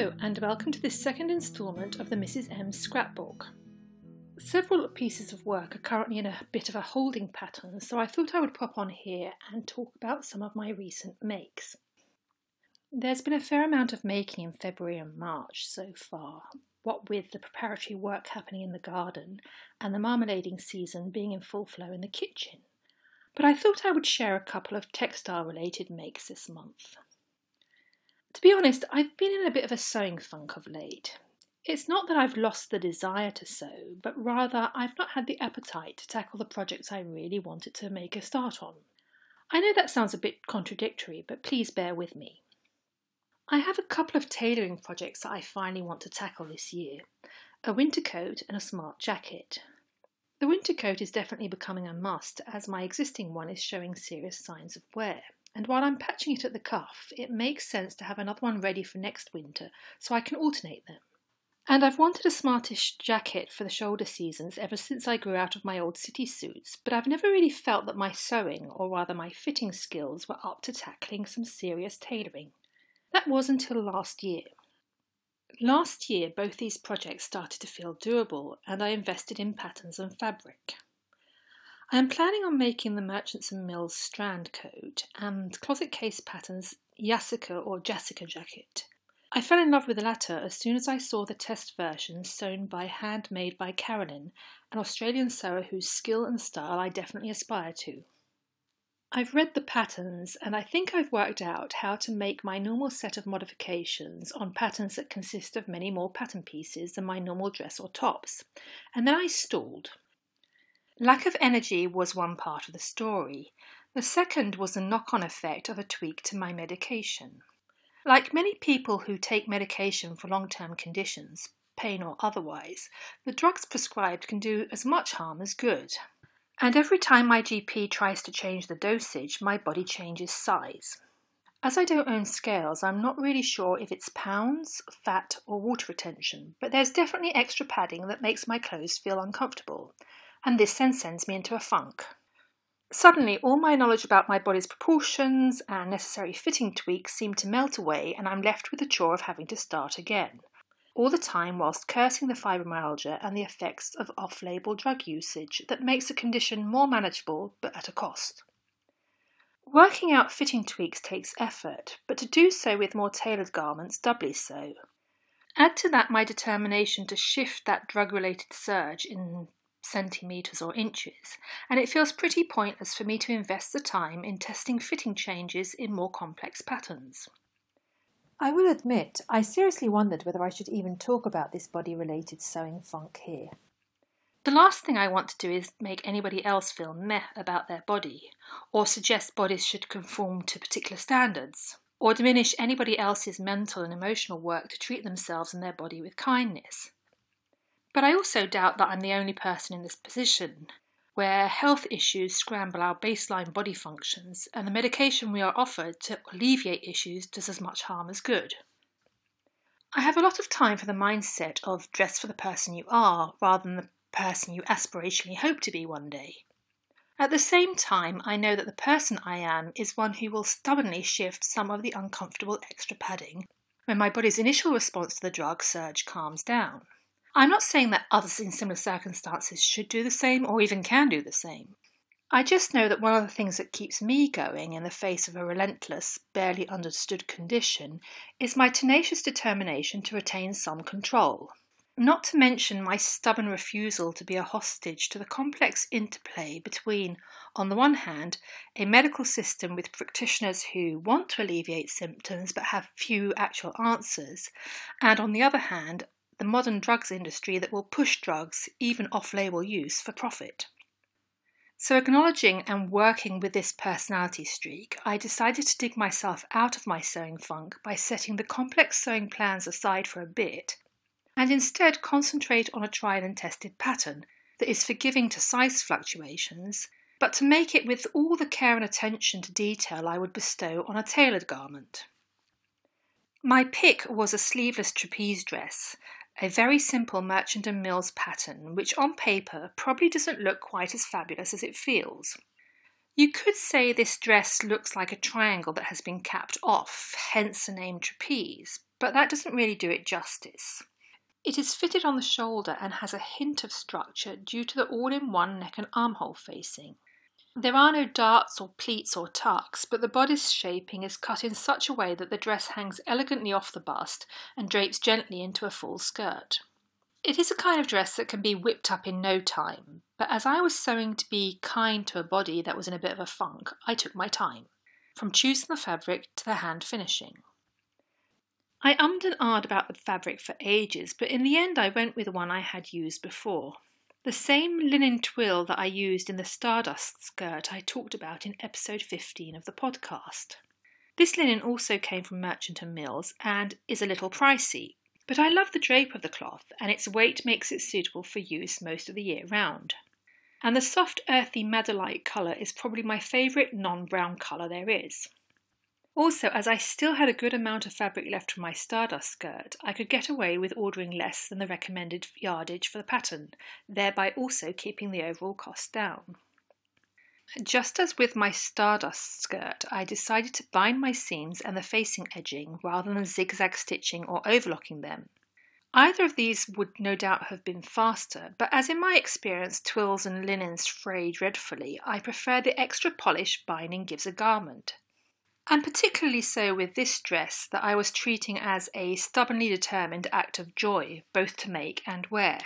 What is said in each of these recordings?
Hello, and welcome to this second instalment of the Mrs. M scrapbook. Several pieces of work are currently in a bit of a holding pattern, so I thought I would pop on here and talk about some of my recent makes. There's been a fair amount of making in February and March so far, what with the preparatory work happening in the garden and the marmalading season being in full flow in the kitchen. But I thought I would share a couple of textile related makes this month. To be honest, I've been in a bit of a sewing funk of late. It's not that I've lost the desire to sew, but rather I've not had the appetite to tackle the projects I really wanted to make a start on. I know that sounds a bit contradictory, but please bear with me. I have a couple of tailoring projects that I finally want to tackle this year a winter coat and a smart jacket. The winter coat is definitely becoming a must as my existing one is showing serious signs of wear and while I'm patching it at the cuff, it makes sense to have another one ready for next winter so I can alternate them. And I've wanted a smartish jacket for the shoulder seasons ever since I grew out of my old city suits, but I've never really felt that my sewing, or rather my fitting skills, were up to tackling some serious tailoring. That was until last year. Last year, both these projects started to feel doable, and I invested in patterns and fabric. I am planning on making the Merchants and Mills strand coat and closet case patterns Jasika or Jessica jacket. I fell in love with the latter as soon as I saw the test version sewn by hand made by Carolyn, an Australian sewer whose skill and style I definitely aspire to. I've read the patterns and I think I've worked out how to make my normal set of modifications on patterns that consist of many more pattern pieces than my normal dress or tops, and then I stalled. Lack of energy was one part of the story. The second was the knock on effect of a tweak to my medication. Like many people who take medication for long term conditions, pain or otherwise, the drugs prescribed can do as much harm as good. And every time my GP tries to change the dosage, my body changes size. As I don't own scales, I'm not really sure if it's pounds, fat, or water retention, but there's definitely extra padding that makes my clothes feel uncomfortable and this then sends me into a funk. Suddenly, all my knowledge about my body's proportions and necessary fitting tweaks seem to melt away, and I'm left with the chore of having to start again. All the time whilst cursing the fibromyalgia and the effects of off label drug usage that makes the condition more manageable but at a cost. Working out fitting tweaks takes effort, but to do so with more tailored garments doubly so. Add to that my determination to shift that drug related surge in centimetres or inches, and it feels pretty pointless for me to invest the time in testing fitting changes in more complex patterns. I will admit, I seriously wondered whether I should even talk about this body related sewing funk here. The last thing I want to do is make anybody else feel meh about their body, or suggest bodies should conform to particular standards, or diminish anybody else's mental and emotional work to treat themselves and their body with kindness. But I also doubt that I'm the only person in this position, where health issues scramble our baseline body functions, and the medication we are offered to alleviate issues does as much harm as good. I have a lot of time for the mindset of dress for the person you are rather than the person you aspirationally hope to be one day. At the same time, I know that the person I am is one who will stubbornly shift some of the uncomfortable extra padding when my body's initial response to the drug surge calms down. I'm not saying that others in similar circumstances should do the same or even can do the same. I just know that one of the things that keeps me going in the face of a relentless, barely understood condition is my tenacious determination to retain some control. Not to mention my stubborn refusal to be a hostage to the complex interplay between, on the one hand, a medical system with practitioners who want to alleviate symptoms but have few actual answers, and on the other hand, the modern drugs industry that will push drugs, even off label use, for profit. So, acknowledging and working with this personality streak, I decided to dig myself out of my sewing funk by setting the complex sewing plans aside for a bit and instead concentrate on a tried and tested pattern that is forgiving to size fluctuations, but to make it with all the care and attention to detail I would bestow on a tailored garment. My pick was a sleeveless trapeze dress, a very simple Merchant and Mills pattern, which on paper probably doesn't look quite as fabulous as it feels. You could say this dress looks like a triangle that has been capped off, hence the name trapeze, but that doesn't really do it justice. It is fitted on the shoulder and has a hint of structure due to the all in one neck and armhole facing. There are no darts or pleats or tucks, but the bodice shaping is cut in such a way that the dress hangs elegantly off the bust and drapes gently into a full skirt. It is a kind of dress that can be whipped up in no time, but as I was sewing to be kind to a body that was in a bit of a funk, I took my time, from choosing the fabric to the hand finishing. I ummed and ahed about the fabric for ages, but in the end I went with one I had used before. The same linen twill that I used in the Stardust skirt I talked about in episode 15 of the podcast. This linen also came from Merchant and Mills and is a little pricey, but I love the drape of the cloth and its weight makes it suitable for use most of the year round. And the soft earthy madderlike colour is probably my favourite non-brown colour there is. Also, as I still had a good amount of fabric left from my Stardust skirt, I could get away with ordering less than the recommended yardage for the pattern, thereby also keeping the overall cost down. Just as with my Stardust skirt, I decided to bind my seams and the facing edging rather than zigzag stitching or overlocking them. Either of these would no doubt have been faster, but as in my experience twills and linens fray dreadfully, I prefer the extra polish binding gives a garment and particularly so with this dress that I was treating as a stubbornly determined act of joy, both to make and wear.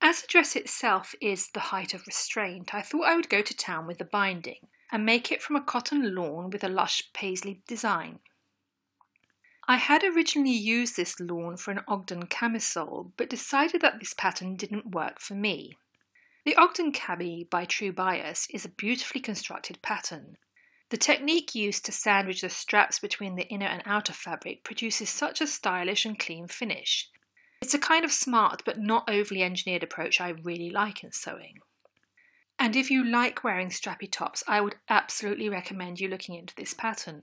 As the dress itself is the height of restraint, I thought I would go to town with the binding and make it from a cotton lawn with a lush paisley design. I had originally used this lawn for an Ogden camisole, but decided that this pattern didn't work for me. The Ogden cami by True Bias is a beautifully constructed pattern, the technique used to sandwich the straps between the inner and outer fabric produces such a stylish and clean finish. It's a kind of smart but not overly engineered approach I really like in sewing. And if you like wearing strappy tops, I would absolutely recommend you looking into this pattern.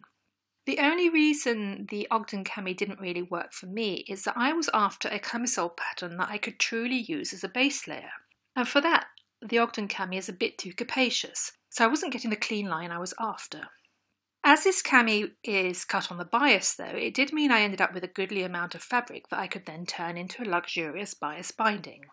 The only reason the Ogden cami didn't really work for me is that I was after a camisole pattern that I could truly use as a base layer. And for that, the Ogden cami is a bit too capacious, so I wasn't getting the clean line I was after. As this cami is cut on the bias, though, it did mean I ended up with a goodly amount of fabric that I could then turn into a luxurious bias binding.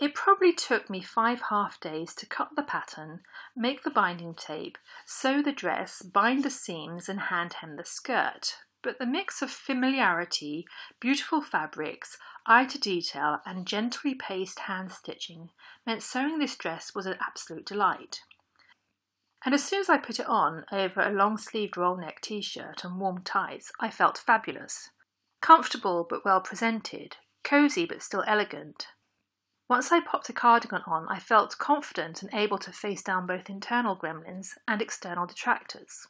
It probably took me five half days to cut the pattern, make the binding tape, sew the dress, bind the seams, and hand hem the skirt. But the mix of familiarity, beautiful fabrics, eye to detail, and gently paced hand stitching meant sewing this dress was an absolute delight and as soon as I put it on over a long sleeved roll neck t shirt and warm tights, I felt fabulous. Comfortable but well presented, cosy but still elegant. Once I popped a cardigan on, I felt confident and able to face down both internal gremlins and external detractors.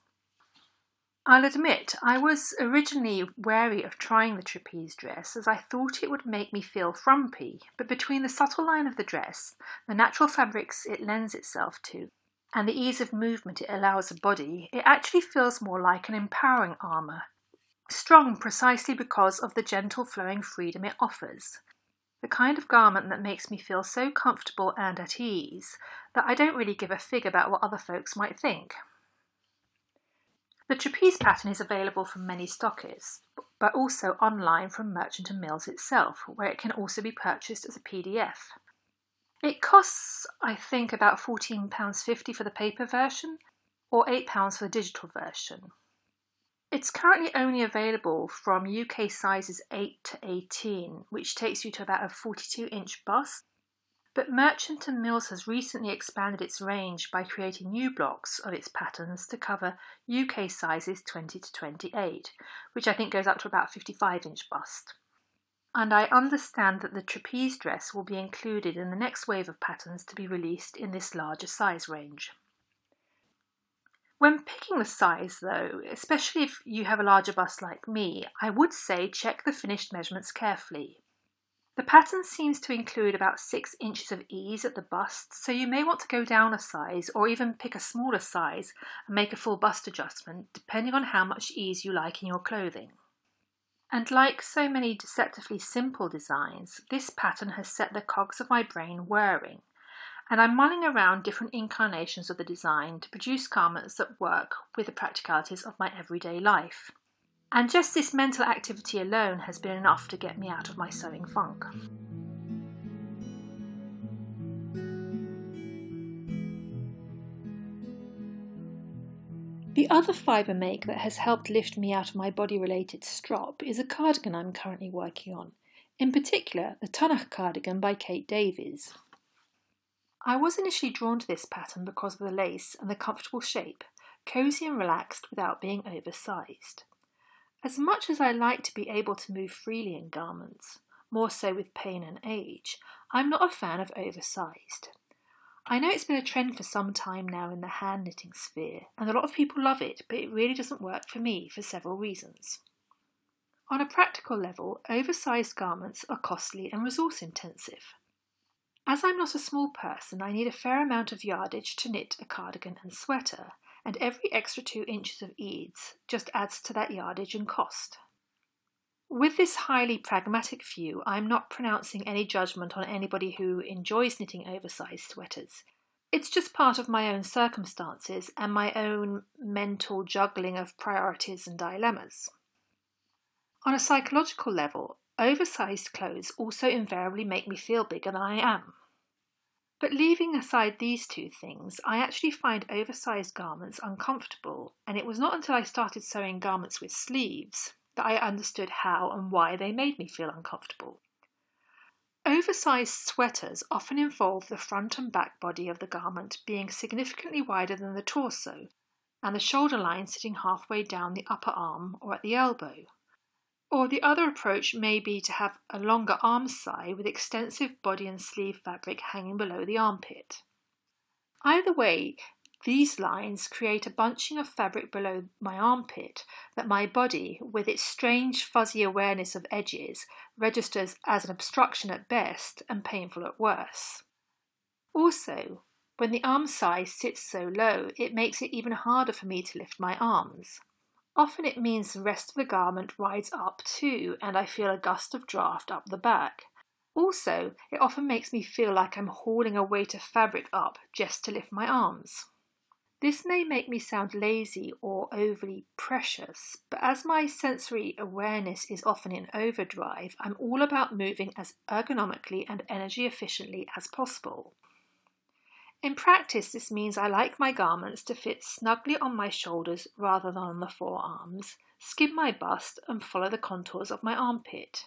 I'll admit, I was originally wary of trying the trapeze dress as I thought it would make me feel frumpy, but between the subtle line of the dress, the natural fabrics it lends itself to, and the ease of movement it allows the body, it actually feels more like an empowering armour. Strong precisely because of the gentle flowing freedom it offers. The kind of garment that makes me feel so comfortable and at ease that I don't really give a fig about what other folks might think. The trapeze pattern is available from many stockists, but also online from Merchant and Mills itself, where it can also be purchased as a PDF. It costs, I think, about £14.50 for the paper version or £8 for the digital version. It's currently only available from UK sizes 8 to 18, which takes you to about a 42 inch bust. But Merchant and Mills has recently expanded its range by creating new blocks of its patterns to cover UK sizes 20 to 28, which I think goes up to about 55 inch bust and I understand that the trapeze dress will be included in the next wave of patterns to be released in this larger size range. When picking the size, though, especially if you have a larger bust like me, I would say check the finished measurements carefully. The pattern seems to include about 6 inches of ease at the bust, so you may want to go down a size or even pick a smaller size and make a full bust adjustment depending on how much ease you like in your clothing. And like so many deceptively simple designs, this pattern has set the cogs of my brain whirring, and I'm mulling around different incarnations of the design to produce garments that work with the practicalities of my everyday life. And just this mental activity alone has been enough to get me out of my sewing funk. The other fibre make that has helped lift me out of my body related strop is a cardigan I'm currently working on, in particular the Tonnach cardigan by Kate Davies. I was initially drawn to this pattern because of the lace and the comfortable shape, cosy and relaxed without being oversized. As much as I like to be able to move freely in garments, more so with pain and age, I'm not a fan of oversized. I know it's been a trend for some time now in the hand knitting sphere, and a lot of people love it, but it really doesn't work for me for several reasons. On a practical level, oversized garments are costly and resource intensive. As I'm not a small person, I need a fair amount of yardage to knit a cardigan and sweater, and every extra two inches of eads just adds to that yardage and cost. With this highly pragmatic view, I am not pronouncing any judgment on anybody who enjoys knitting oversized sweaters. It's just part of my own circumstances and my own mental juggling of priorities and dilemmas. On a psychological level, oversized clothes also invariably make me feel bigger than I am. But leaving aside these two things, I actually find oversized garments uncomfortable, and it was not until I started sewing garments with sleeves that I understood how and why they made me feel uncomfortable. Oversized sweaters often involve the front and back body of the garment being significantly wider than the torso, and the shoulder line sitting halfway down the upper arm or at the elbow. Or the other approach may be to have a longer arm side with extensive body and sleeve fabric hanging below the armpit. Either way, these lines create a bunching of fabric below my armpit that my body, with its strange fuzzy awareness of edges, registers as an obstruction at best and painful at worst. Also, when the arm size sits so low, it makes it even harder for me to lift my arms. Often it means the rest of the garment rides up too, and I feel a gust of draft up the back. Also, it often makes me feel like I'm hauling a weight of fabric up just to lift my arms. This may make me sound lazy or overly precious, but as my sensory awareness is often in overdrive, I'm all about moving as ergonomically and energy efficiently as possible. In practice, this means I like my garments to fit snugly on my shoulders rather than on the forearms, skim my bust, and follow the contours of my armpit.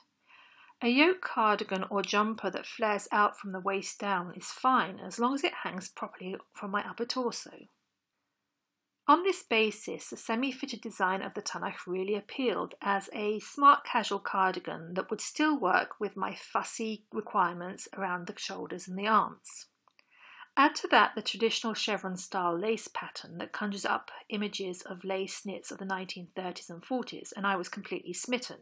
A yoke cardigan or jumper that flares out from the waist down is fine as long as it hangs properly from my upper torso. On this basis, the semi-fitted design of the Tonnach really appealed as a smart casual cardigan that would still work with my fussy requirements around the shoulders and the arms. Add to that the traditional chevron style lace pattern that conjures up images of lace knits of the 1930s and 40s, and I was completely smitten.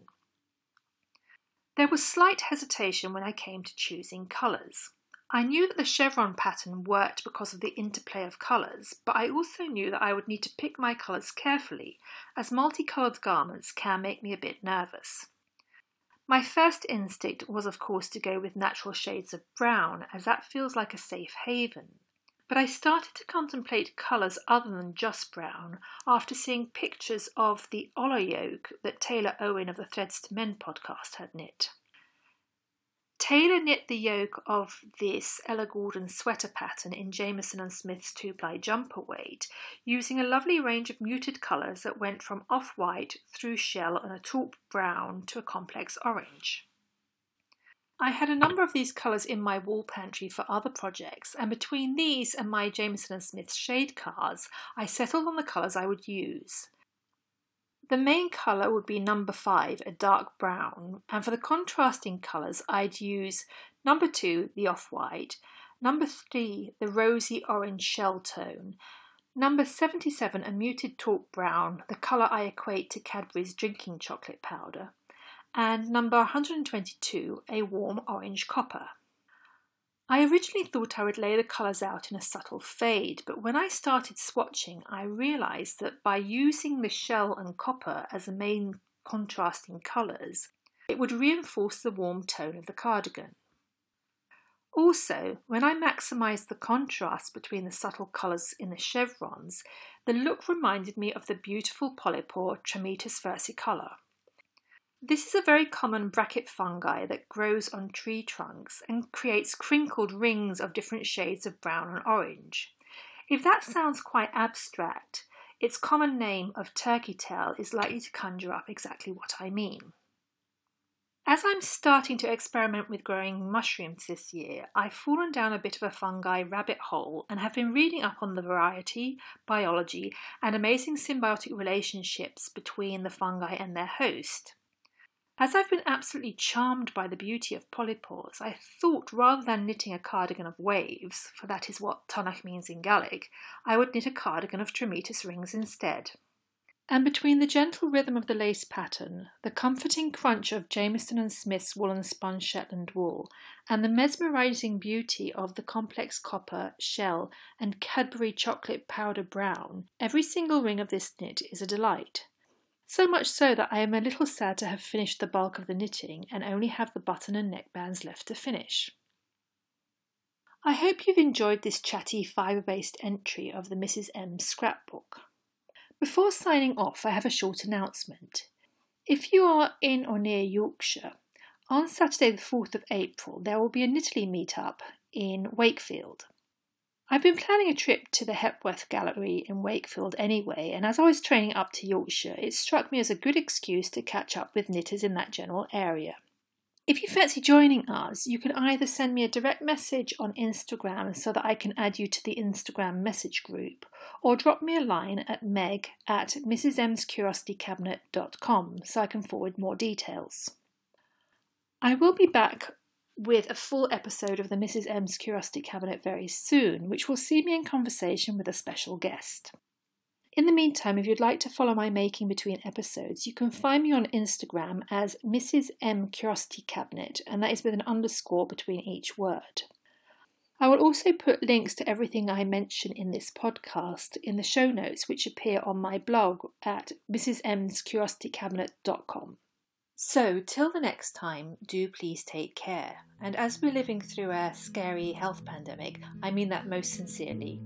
There was slight hesitation when I came to choosing colours. I knew that the chevron pattern worked because of the interplay of colours, but I also knew that I would need to pick my colours carefully, as multicoloured garments can make me a bit nervous. My first instinct was, of course, to go with natural shades of brown, as that feels like a safe haven. But I started to contemplate colours other than just brown after seeing pictures of the Oller yoke that Taylor Owen of the Threads to Men podcast had knit. Taylor knit the yoke of this Ella Gordon sweater pattern in Jamieson and Smith's two-ply jumper weight, using a lovely range of muted colours that went from off-white through shell and a taupe brown to a complex orange. I had a number of these colours in my wall pantry for other projects, and between these and my Jamieson and Smith shade cards, I settled on the colours I would use. The main colour would be number five, a dark brown, and for the contrasting colours, I'd use number two, the off white, number three, the rosy orange shell tone, number 77, a muted taupe brown, the colour I equate to Cadbury's drinking chocolate powder, and number 122, a warm orange copper. I originally thought I would lay the colours out in a subtle fade, but when I started swatching, I realised that by using the shell and copper as the main contrasting colours, it would reinforce the warm tone of the cardigan. Also, when I maximised the contrast between the subtle colours in the chevrons, the look reminded me of the beautiful polypore Trametes versicolor. This is a very common bracket fungi that grows on tree trunks and creates crinkled rings of different shades of brown and orange. If that sounds quite abstract, its common name of turkey tail is likely to conjure up exactly what I mean. As I'm starting to experiment with growing mushrooms this year, I've fallen down a bit of a fungi rabbit hole and have been reading up on the variety, biology, and amazing symbiotic relationships between the fungi and their host. As I've been absolutely charmed by the beauty of polypores, I thought rather than knitting a cardigan of waves, for that is what Tonnach means in Gaelic, I would knit a cardigan of Trametes rings instead. And between the gentle rhythm of the lace pattern, the comforting crunch of Jamieson and Smith's woolen spun Shetland wool, and the mesmerising beauty of the complex copper, shell, and Cadbury chocolate powder brown, every single ring of this knit is a delight. So much so that I am a little sad to have finished the bulk of the knitting and only have the button and neckbands left to finish. I hope you've enjoyed this chatty fibre based entry of the Mrs. M scrapbook. Before signing off, I have a short announcement. If you are in or near Yorkshire, on Saturday, the 4th of April, there will be a Knitterly meetup in Wakefield. I've been planning a trip to the Hepworth Gallery in Wakefield anyway, and as I was training up to Yorkshire, it struck me as a good excuse to catch up with knitters in that general area. If you fancy joining us, you can either send me a direct message on Instagram so that I can add you to the Instagram message group, or drop me a line at meg at mrsmscuriositycabinet.com so I can forward more details. I will be back with a full episode of the Mrs. M's Curiosity Cabinet very soon, which will see me in conversation with a special guest. In the meantime, if you'd like to follow my making between episodes, you can find me on Instagram as Mrs. M Curiosity Cabinet, and that is with an underscore between each word. I will also put links to everything I mention in this podcast in the show notes, which appear on my blog at mrsmscuriositycabinet.com. So, till the next time, do please take care. And as we're living through a scary health pandemic, I mean that most sincerely.